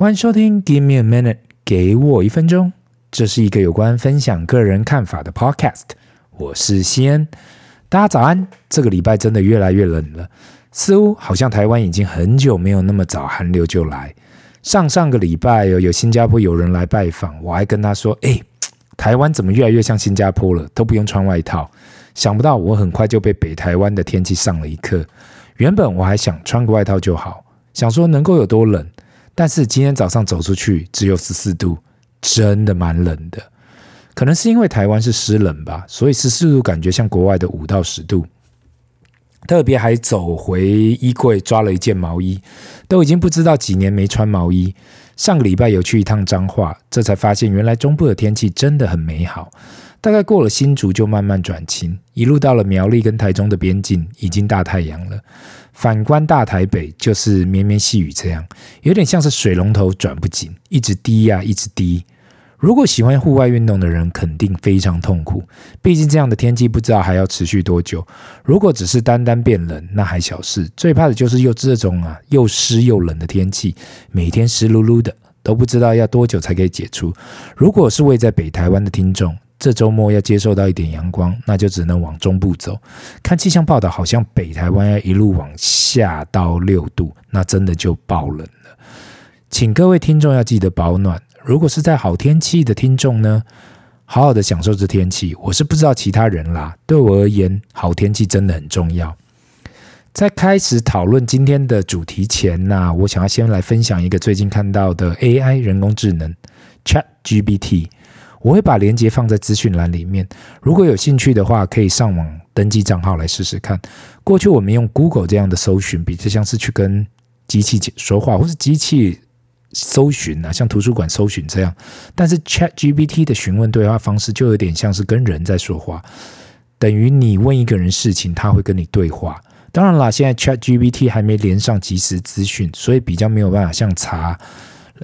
欢迎收听《Give Me a Minute》，给我一分钟。这是一个有关分享个人看法的 Podcast。我是西恩，大家早安。这个礼拜真的越来越冷了，似乎好像台湾已经很久没有那么早寒流就来。上上个礼拜有有新加坡友人来拜访，我还跟他说：“哎，台湾怎么越来越像新加坡了？都不用穿外套。”想不到我很快就被北台湾的天气上了一课。原本我还想穿个外套就好，想说能够有多冷。但是今天早上走出去只有十四度，真的蛮冷的。可能是因为台湾是湿冷吧，所以十四度感觉像国外的五到十度。特别还走回衣柜抓了一件毛衣，都已经不知道几年没穿毛衣。上个礼拜有去一趟彰化，这才发现原来中部的天气真的很美好。大概过了新竹就慢慢转晴，一路到了苗栗跟台中的边境，已经大太阳了。反观大台北，就是绵绵细雨这样，有点像是水龙头转不紧，一直滴呀、啊，一直滴。如果喜欢户外运动的人，肯定非常痛苦。毕竟这样的天气不知道还要持续多久。如果只是单单变冷，那还小事。最怕的就是又这种啊，又湿又冷的天气，每天湿漉漉的，都不知道要多久才可以解除。如果是位在北台湾的听众，这周末要接受到一点阳光，那就只能往中部走。看气象报道，好像北台湾要一路往下到六度，那真的就爆冷。请各位听众要记得保暖。如果是在好天气的听众呢，好好的享受这天气。我是不知道其他人啦，对我而言，好天气真的很重要。在开始讨论今天的主题前呢，我想要先来分享一个最近看到的 AI 人工智能 ChatGPT。我会把链接放在资讯栏里面，如果有兴趣的话，可以上网登记账号来试试看。过去我们用 Google 这样的搜寻，比较像是去跟机器说话，或是机器搜寻啊，像图书馆搜寻这样。但是 ChatGPT 的询问对话方式就有点像是跟人在说话，等于你问一个人事情，他会跟你对话。当然啦，现在 ChatGPT 还没连上即时资讯，所以比较没有办法像查。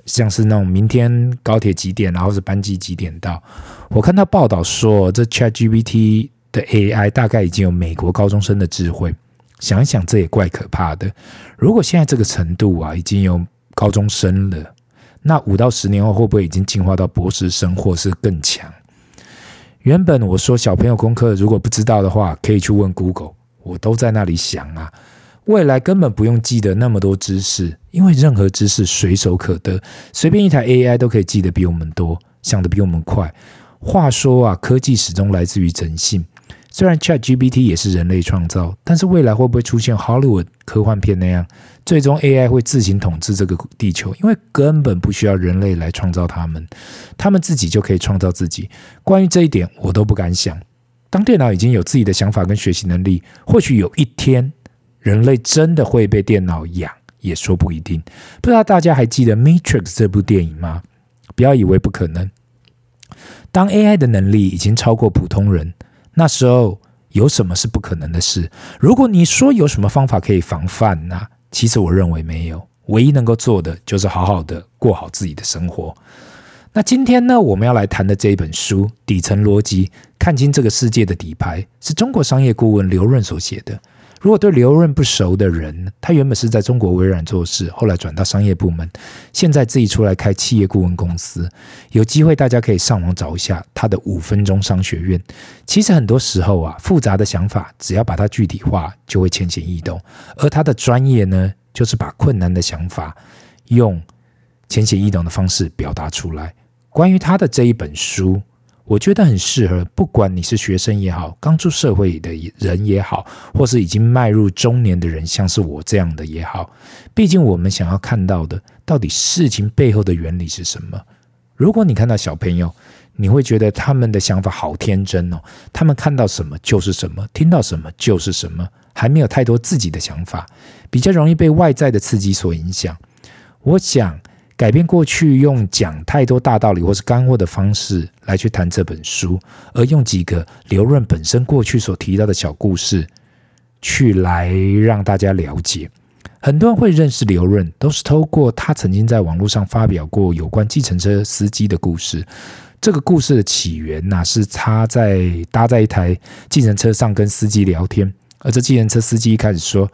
像是那种明天高铁几点，然后是班机几点到？我看到报道说，这 ChatGPT 的 AI 大概已经有美国高中生的智慧。想一想，这也怪可怕的。如果现在这个程度啊，已经有高中生了，那五到十年后会不会已经进化到博士生，或是更强？原本我说小朋友功课如果不知道的话，可以去问 Google，我都在那里想啊。未来根本不用记得那么多知识，因为任何知识随手可得，随便一台 AI 都可以记得比我们多，想得比我们快。话说啊，科技始终来自于人性。虽然 ChatGPT 也是人类创造，但是未来会不会出现 Hollywood 科幻片那样，最终 AI 会自行统治这个地球？因为根本不需要人类来创造他们，他们自己就可以创造自己。关于这一点，我都不敢想。当电脑已经有自己的想法跟学习能力，或许有一天。人类真的会被电脑养，也说不一定。不知道大家还记得《Matrix》这部电影吗？不要以为不可能。当 AI 的能力已经超过普通人，那时候有什么是不可能的事？如果你说有什么方法可以防范呢？其实我认为没有。唯一能够做的就是好好的过好自己的生活。那今天呢，我们要来谈的这一本书《底层逻辑：看清这个世界的底牌》，是中国商业顾问刘润所写的。如果对刘润不熟的人，他原本是在中国微软做事，后来转到商业部门，现在自己出来开企业顾问公司。有机会大家可以上网找一下他的五分钟商学院。其实很多时候啊，复杂的想法只要把它具体化，就会浅显易懂。而他的专业呢，就是把困难的想法用浅显易懂的方式表达出来。关于他的这一本书。我觉得很适合，不管你是学生也好，刚出社会的人也好，或是已经迈入中年的人，像是我这样的也好。毕竟我们想要看到的，到底事情背后的原理是什么？如果你看到小朋友，你会觉得他们的想法好天真哦，他们看到什么就是什么，听到什么就是什么，还没有太多自己的想法，比较容易被外在的刺激所影响。我想。改变过去用讲太多大道理或是干货的方式来去谈这本书，而用几个刘润本身过去所提到的小故事去来让大家了解。很多人会认识刘润，都是透过他曾经在网络上发表过有关计程车司机的故事。这个故事的起源呢，是他在搭在一台计程车上跟司机聊天，而这计程车司机一开始说：“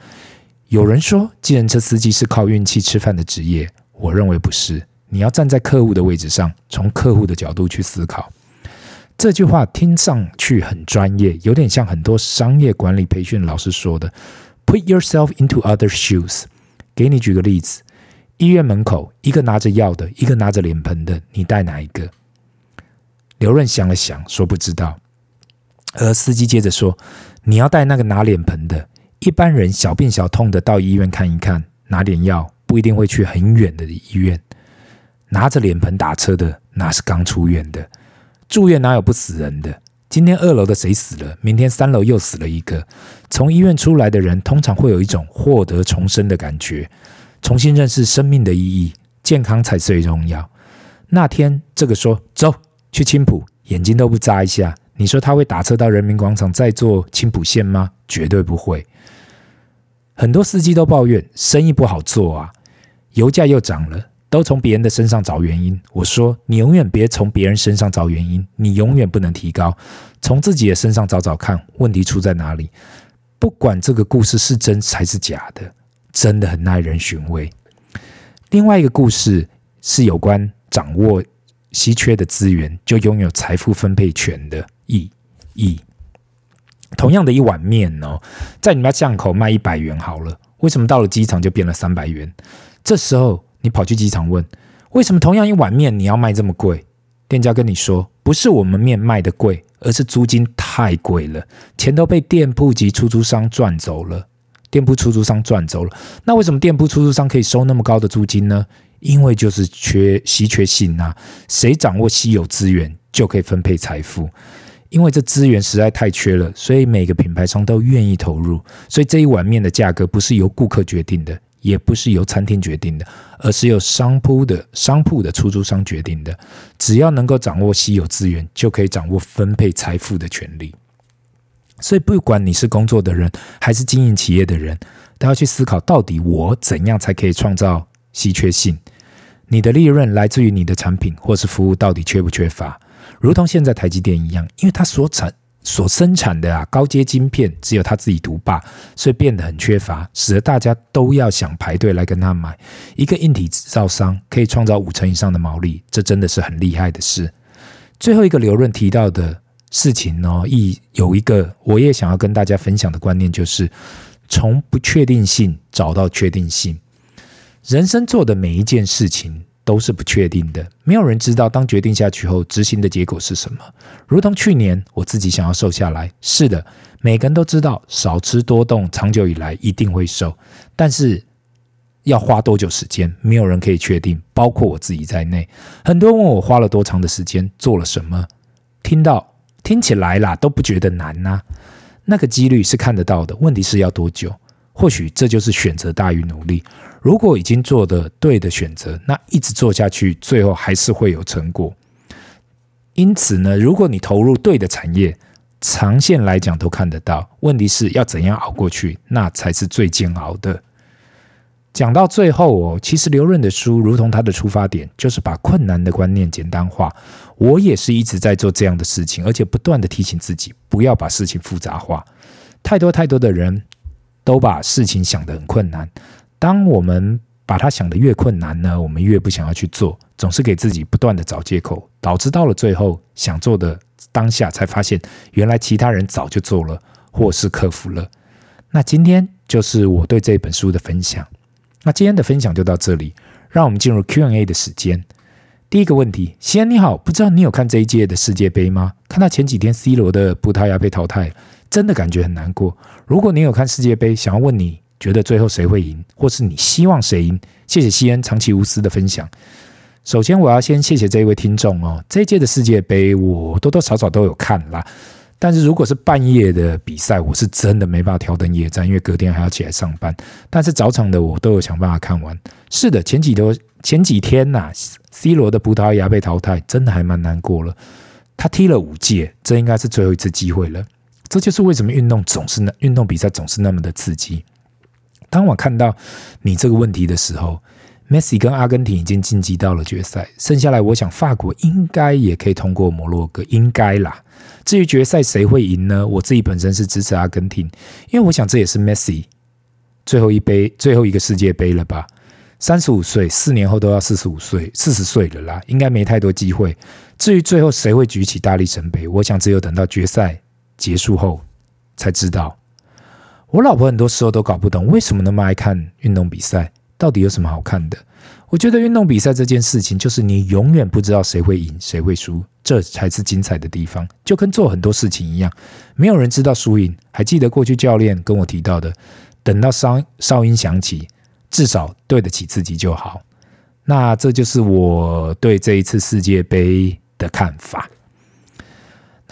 有人说计程车司机是靠运气吃饭的职业。”我认为不是，你要站在客户的位置上，从客户的角度去思考。这句话听上去很专业，有点像很多商业管理培训老师说的 “Put yourself into other shoes”。给你举个例子：医院门口，一个拿着药的，一个拿着脸盆的，你带哪一个？刘润想了想，说不知道。而司机接着说：“你要带那个拿脸盆的。一般人小病小痛的到医院看一看，拿点药，不一定会去很远的医院。拿着脸盆打车的，那是刚出院的。”住院哪有不死人的？今天二楼的谁死了？明天三楼又死了一个。从医院出来的人，通常会有一种获得重生的感觉，重新认识生命的意义，健康才最重要。那天，这个说走去青浦，眼睛都不眨一下。你说他会打车到人民广场再坐青浦线吗？绝对不会。很多司机都抱怨生意不好做啊，油价又涨了。都从别人的身上找原因。我说，你永远别从别人身上找原因，你永远不能提高，从自己的身上找找看问题出在哪里。不管这个故事是真还是假的，真的很耐人寻味。另外一个故事是有关掌握稀缺的资源就拥有财富分配权的意义。同样的一碗面哦，在你们家巷口卖一百元好了，为什么到了机场就变了三百元？这时候。你跑去机场问，为什么同样一碗面你要卖这么贵？店家跟你说，不是我们面卖的贵，而是租金太贵了，钱都被店铺及出租商赚走了。店铺出租商赚走了，那为什么店铺出租商可以收那么高的租金呢？因为就是缺稀缺性啊，谁掌握稀有资源就可以分配财富，因为这资源实在太缺了，所以每个品牌商都愿意投入，所以这一碗面的价格不是由顾客决定的。也不是由餐厅决定的，而是由商铺的商铺的出租商决定的。只要能够掌握稀有资源，就可以掌握分配财富的权利。所以，不管你是工作的人，还是经营企业的人，都要去思考：到底我怎样才可以创造稀缺性？你的利润来自于你的产品或是服务到底缺不缺乏？如同现在台积电一样，因为它所产。所生产的啊高阶晶片只有他自己独霸，所以变得很缺乏，使得大家都要想排队来跟他买。一个硬体制造商可以创造五成以上的毛利，这真的是很厉害的事。最后一个刘润提到的事情呢，一有一个我也想要跟大家分享的观念，就是从不确定性找到确定性。人生做的每一件事情。都是不确定的，没有人知道当决定下去后执行的结果是什么。如同去年我自己想要瘦下来，是的，每个人都知道少吃多动，长久以来一定会瘦，但是要花多久时间，没有人可以确定，包括我自己在内。很多人问我花了多长的时间，做了什么，听到听起来啦都不觉得难呐、那个几率是看得到的，问题是要多久？或许这就是选择大于努力。如果已经做的对的选择，那一直做下去，最后还是会有成果。因此呢，如果你投入对的产业，长线来讲都看得到。问题是要怎样熬过去，那才是最煎熬的。讲到最后哦，其实刘润的书，如同他的出发点，就是把困难的观念简单化。我也是一直在做这样的事情，而且不断的提醒自己，不要把事情复杂化。太多太多的人。都把事情想得很困难。当我们把它想得越困难呢，我们越不想要去做，总是给自己不断地找借口，导致到了最后想做的当下，才发现原来其他人早就做了，或是克服了。那今天就是我对这本书的分享。那今天的分享就到这里，让我们进入 Q&A 的时间。第一个问题，西安你好，不知道你有看这一届的世界杯吗？看到前几天 C 罗的葡萄牙被淘汰。真的感觉很难过。如果你有看世界杯，想要问你觉得最后谁会赢，或是你希望谁赢？谢谢西恩长期无私的分享。首先，我要先谢谢这一位听众哦。这一届的世界杯，我多多少少都有看啦。但是如果是半夜的比赛，我是真的没办法挑灯夜战，因为隔天还要起来上班。但是早场的我都有想办法看完。是的，前几多前几天呐、，C 罗的葡萄牙被淘汰，真的还蛮难过了。他踢了五届，这应该是最后一次机会了。这就是为什么运动总是那运动比赛总是那么的刺激。当我看到你这个问题的时候，梅西跟阿根廷已经晋级到了决赛，剩下来我想法国应该也可以通过摩洛哥，应该啦。至于决赛谁会赢呢？我自己本身是支持阿根廷，因为我想这也是梅西最后一杯最后一个世界杯了吧。三十五岁，四年后都要四十五岁、四十岁了啦，应该没太多机会。至于最后谁会举起大力神杯，我想只有等到决赛结束后才知道。我老婆很多时候都搞不懂为什么那么爱看运动比赛，到底有什么好看的？我觉得运动比赛这件事情，就是你永远不知道谁会赢，谁会输，这才是精彩的地方。就跟做很多事情一样，没有人知道输赢。还记得过去教练跟我提到的，等到哨哨音响起。至少对得起自己就好。那这就是我对这一次世界杯的看法。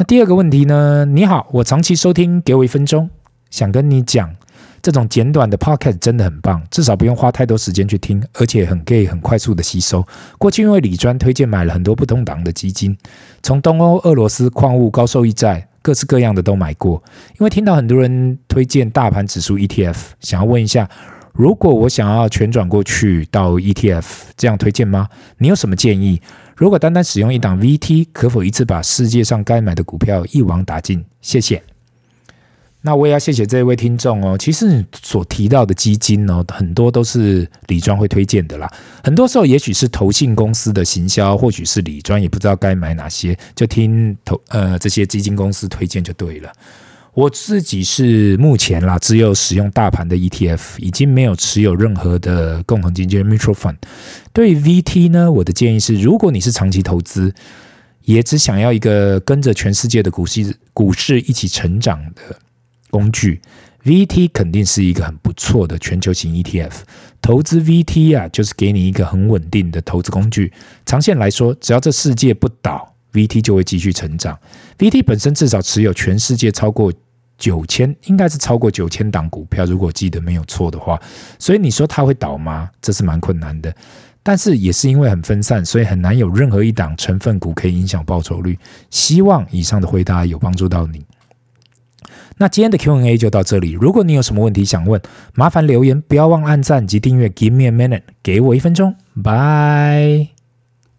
那第二个问题呢？你好，我长期收听，给我一分钟，想跟你讲，这种简短的 podcast 真的很棒，至少不用花太多时间去听，而且很可以很快速的吸收。过去因为李专推荐买了很多不同档的基金，从东欧、俄罗斯、矿物、高收益债，各式各样的都买过。因为听到很多人推荐大盘指数 ETF，想要问一下。如果我想要全转过去到 ETF，这样推荐吗？你有什么建议？如果单单使用一档 VT，可否一次把世界上该买的股票一网打尽？谢谢。那我也要谢谢这位听众哦。其实你所提到的基金哦，很多都是李庄会推荐的啦。很多时候也许是投信公司的行销，或许是李庄也不知道该买哪些，就听投呃这些基金公司推荐就对了。我自己是目前啦，只有使用大盘的 ETF，已经没有持有任何的共同基金 mutual fund。对 VT 呢，我的建议是，如果你是长期投资，也只想要一个跟着全世界的股市股市一起成长的工具，VT 肯定是一个很不错的全球型 ETF。投资 VT 啊，就是给你一个很稳定的投资工具。长线来说，只要这世界不倒。VT 就会继续成长。VT 本身至少持有全世界超过九千，应该是超过九千档股票，如果记得没有错的话。所以你说它会倒吗？这是蛮困难的。但是也是因为很分散，所以很难有任何一档成分股可以影响报酬率。希望以上的回答有帮助到你。那今天的 Q&A 就到这里。如果你有什么问题想问，麻烦留言，不要忘按赞及订阅。Give me a minute，给我一分钟。Bye。